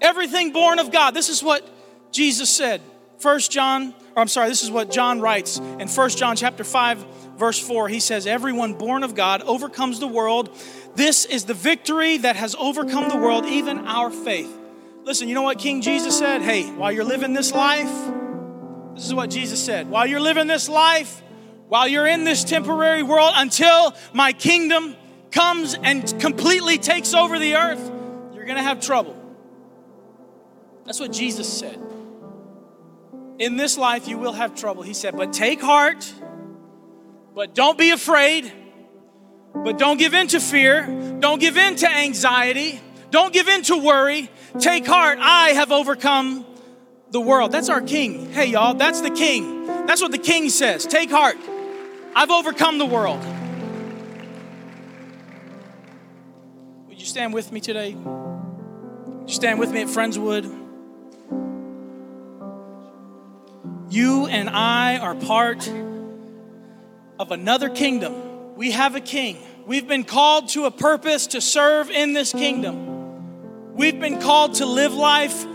Speaker 2: Everything born of God. This is what Jesus said. First John, or I'm sorry, this is what John writes in First John chapter 5 verse 4, he says, Everyone born of God overcomes the world. This is the victory that has overcome the world, even our faith. Listen, you know what King Jesus said? Hey, while you're living this life, this is what Jesus said. While you're living this life, while you're in this temporary world, until my kingdom comes and completely takes over the earth, you're going to have trouble. That's what Jesus said. In this life, you will have trouble. He said, but take heart. But don't be afraid. But don't give in to fear. Don't give in to anxiety. Don't give in to worry. Take heart. I have overcome the world. That's our king. Hey, y'all, that's the king. That's what the king says. Take heart. I've overcome the world. Would you stand with me today? Would you stand with me at Friendswood? You and I are part of another kingdom. We have a king. We've been called to a purpose to serve in this kingdom. We've been called to live life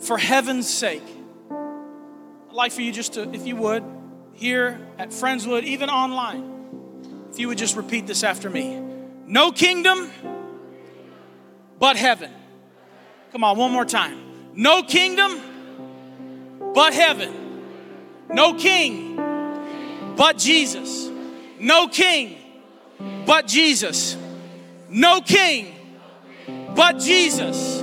Speaker 2: for heaven's sake. I'd like for you just to, if you would, here at Friendswood, even online, if you would just repeat this after me No kingdom but heaven. Come on, one more time. No kingdom but heaven. No king but Jesus. No king but Jesus. No king but Jesus.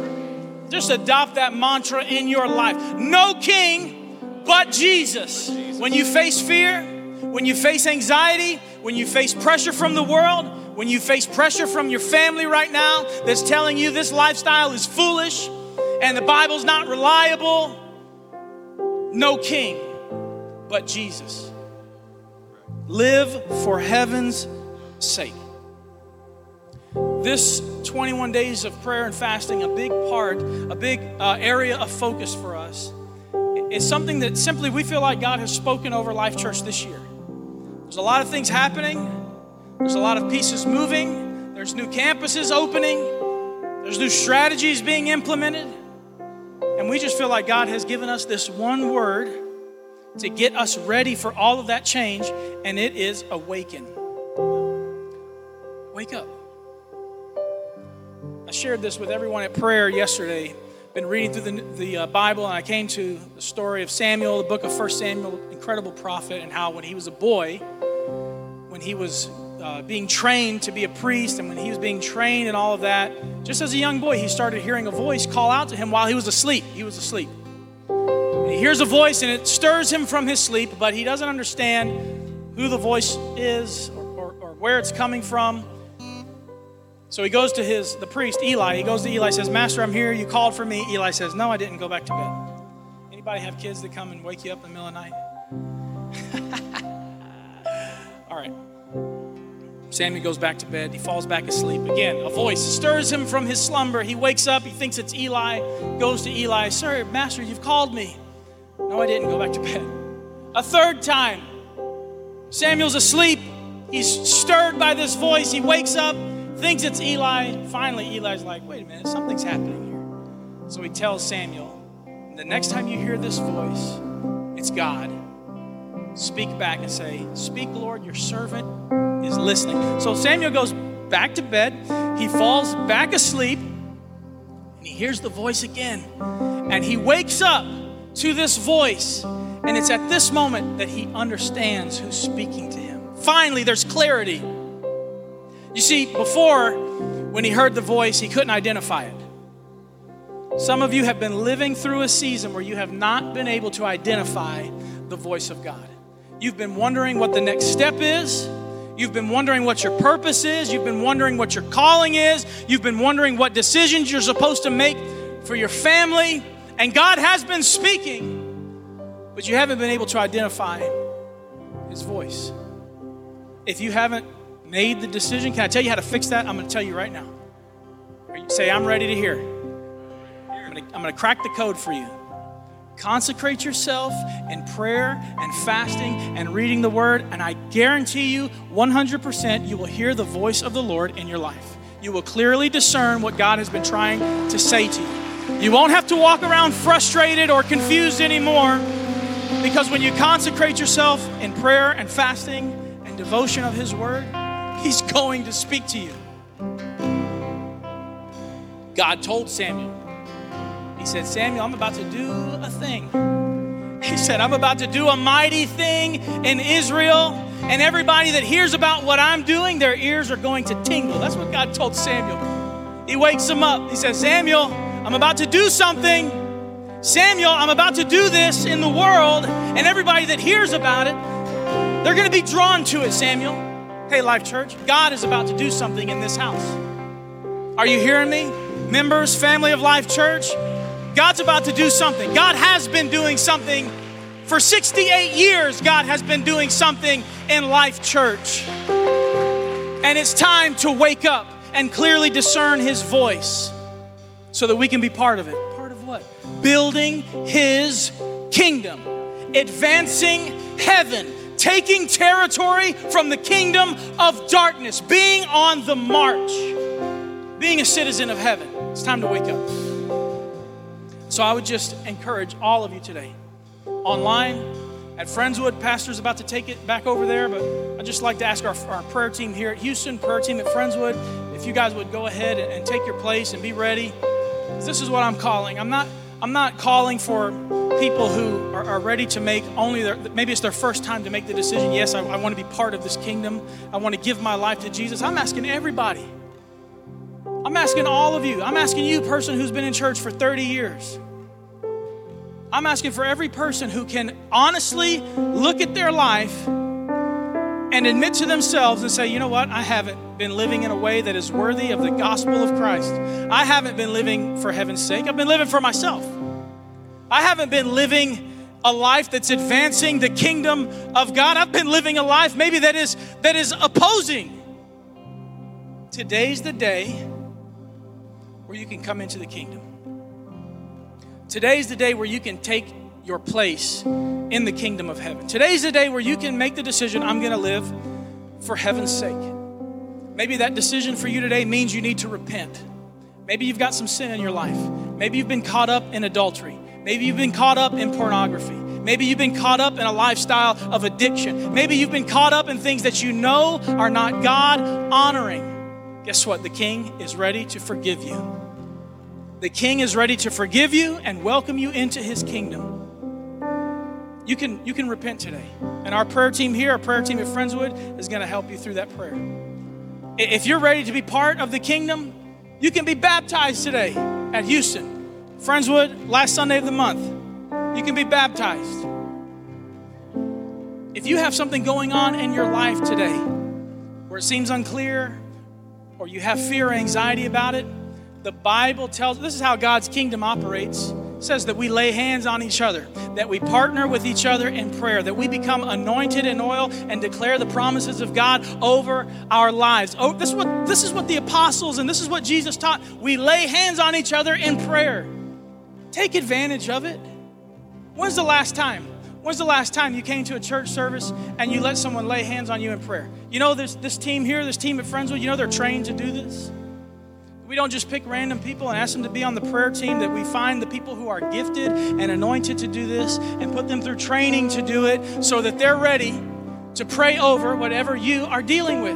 Speaker 2: Just adopt that mantra in your life. No king but Jesus. When you face fear, when you face anxiety, when you face pressure from the world, when you face pressure from your family right now that's telling you this lifestyle is foolish and the Bible's not reliable, no king but Jesus. Live for heaven's sake. This 21 days of prayer and fasting, a big part, a big uh, area of focus for us, is something that simply we feel like God has spoken over Life Church this year. There's a lot of things happening, there's a lot of pieces moving, there's new campuses opening, there's new strategies being implemented. And we just feel like God has given us this one word to get us ready for all of that change, and it is awaken. Wake up. I shared this with everyone at prayer yesterday. Been reading through the, the uh, Bible, and I came to the story of Samuel, the book of First Samuel, incredible prophet, and how when he was a boy, when he was uh, being trained to be a priest, and when he was being trained and all of that, just as a young boy, he started hearing a voice call out to him while he was asleep. He was asleep. And he hears a voice, and it stirs him from his sleep, but he doesn't understand who the voice is or, or, or where it's coming from. So he goes to his the priest Eli. He goes to Eli says, "Master, I'm here. You called for me." Eli says, "No, I didn't. Go back to bed." Anybody have kids that come and wake you up in the middle of the night? All right. Samuel goes back to bed. He falls back asleep. Again, a voice stirs him from his slumber. He wakes up. He thinks it's Eli. Goes to Eli, Sir, Master, you've called me. No, I didn't. Go back to bed. A third time, Samuel's asleep. He's stirred by this voice. He wakes up thinks it's Eli. Finally, Eli's like, wait a minute, something's happening here. So he tells Samuel, the next time you hear this voice, it's God. Speak back and say, Speak, Lord, your servant is listening. So Samuel goes back to bed. He falls back asleep and he hears the voice again. And he wakes up to this voice. And it's at this moment that he understands who's speaking to him. Finally, there's clarity. You see, before, when he heard the voice, he couldn't identify it. Some of you have been living through a season where you have not been able to identify the voice of God. You've been wondering what the next step is. You've been wondering what your purpose is. You've been wondering what your calling is. You've been wondering what decisions you're supposed to make for your family. And God has been speaking, but you haven't been able to identify His voice. If you haven't made the decision, can I tell you how to fix that? I'm going to tell you right now. Say, I'm ready to hear. I'm going to, I'm going to crack the code for you. Consecrate yourself in prayer and fasting and reading the word, and I guarantee you 100% you will hear the voice of the Lord in your life. You will clearly discern what God has been trying to say to you. You won't have to walk around frustrated or confused anymore because when you consecrate yourself in prayer and fasting and devotion of His word, He's going to speak to you. God told Samuel, He said, Samuel, I'm about to do a thing. He said, I'm about to do a mighty thing in Israel, and everybody that hears about what I'm doing, their ears are going to tingle. That's what God told Samuel. He wakes him up. He says, Samuel, I'm about to do something. Samuel, I'm about to do this in the world, and everybody that hears about it, they're going to be drawn to it, Samuel. Hey, Life Church, God is about to do something in this house. Are you hearing me? Members, family of Life Church, God's about to do something. God has been doing something. For 68 years, God has been doing something in Life Church. And it's time to wake up and clearly discern His voice so that we can be part of it. Part of what? Building His kingdom, advancing heaven taking territory from the kingdom of darkness, being on the march, being a citizen of heaven. It's time to wake up. So I would just encourage all of you today, online, at Friendswood, Pastor's about to take it back over there, but I'd just like to ask our, our prayer team here at Houston, prayer team at Friendswood, if you guys would go ahead and, and take your place and be ready. This is what I'm calling. I'm not, I'm not calling for people who are, are ready to make only their, maybe it's their first time to make the decision yes, I, I want to be part of this kingdom. I want to give my life to Jesus. I'm asking everybody. I'm asking all of you. I'm asking you, person who's been in church for 30 years. I'm asking for every person who can honestly look at their life and admit to themselves and say, you know what, I haven't been living in a way that is worthy of the gospel of Christ. I haven't been living for heaven's sake, I've been living for myself. I haven't been living a life that's advancing the kingdom of God. I've been living a life maybe that is that is opposing. Today's the day where you can come into the kingdom. Today's the day where you can take your place in the kingdom of heaven. Today's the day where you can make the decision I'm going to live for heaven's sake. Maybe that decision for you today means you need to repent. Maybe you've got some sin in your life. Maybe you've been caught up in adultery. Maybe you've been caught up in pornography. Maybe you've been caught up in a lifestyle of addiction. Maybe you've been caught up in things that you know are not God honoring. Guess what? The King is ready to forgive you. The king is ready to forgive you and welcome you into his kingdom. You can, you can repent today. And our prayer team here, our prayer team at Friendswood, is going to help you through that prayer. If you're ready to be part of the kingdom, you can be baptized today at Houston. Friendswood, last Sunday of the month. You can be baptized. If you have something going on in your life today where it seems unclear or you have fear or anxiety about it, the Bible tells this is how God's kingdom operates. Says that we lay hands on each other, that we partner with each other in prayer, that we become anointed in oil and declare the promises of God over our lives. Oh, this is what this is what the apostles and this is what Jesus taught. We lay hands on each other in prayer. Take advantage of it. When's the last time? When's the last time you came to a church service and you let someone lay hands on you in prayer? You know, this, this team here, this team at Friendswood, you know they're trained to do this. We don't just pick random people and ask them to be on the prayer team, that we find the people who are gifted and anointed to do this and put them through training to do it so that they're ready to pray over whatever you are dealing with,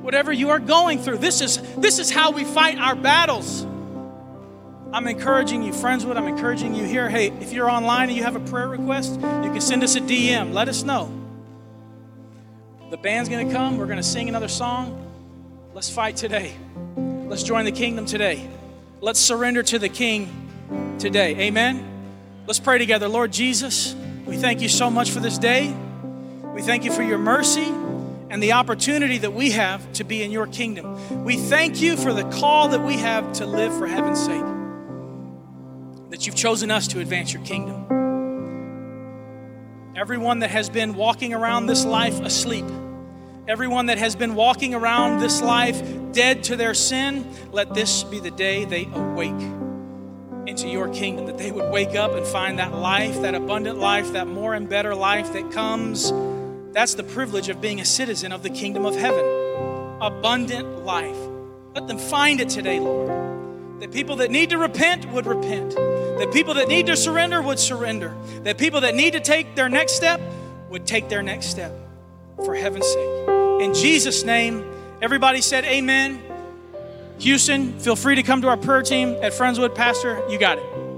Speaker 2: whatever you are going through. This is, this is how we fight our battles. I'm encouraging you, Friendswood, I'm encouraging you here. Hey, if you're online and you have a prayer request, you can send us a DM. Let us know. The band's going to come. We're going to sing another song. Let's fight today. Let's join the kingdom today. Let's surrender to the King today. Amen. Let's pray together. Lord Jesus, we thank you so much for this day. We thank you for your mercy and the opportunity that we have to be in your kingdom. We thank you for the call that we have to live for heaven's sake, that you've chosen us to advance your kingdom. Everyone that has been walking around this life asleep, Everyone that has been walking around this life dead to their sin, let this be the day they awake into your kingdom, that they would wake up and find that life, that abundant life, that more and better life that comes. That's the privilege of being a citizen of the kingdom of heaven. Abundant life. Let them find it today, Lord. That people that need to repent would repent. That people that need to surrender would surrender. That people that need to take their next step would take their next step for heaven's sake. In Jesus' name, everybody said amen. Houston, feel free to come to our prayer team at Friendswood. Pastor, you got it.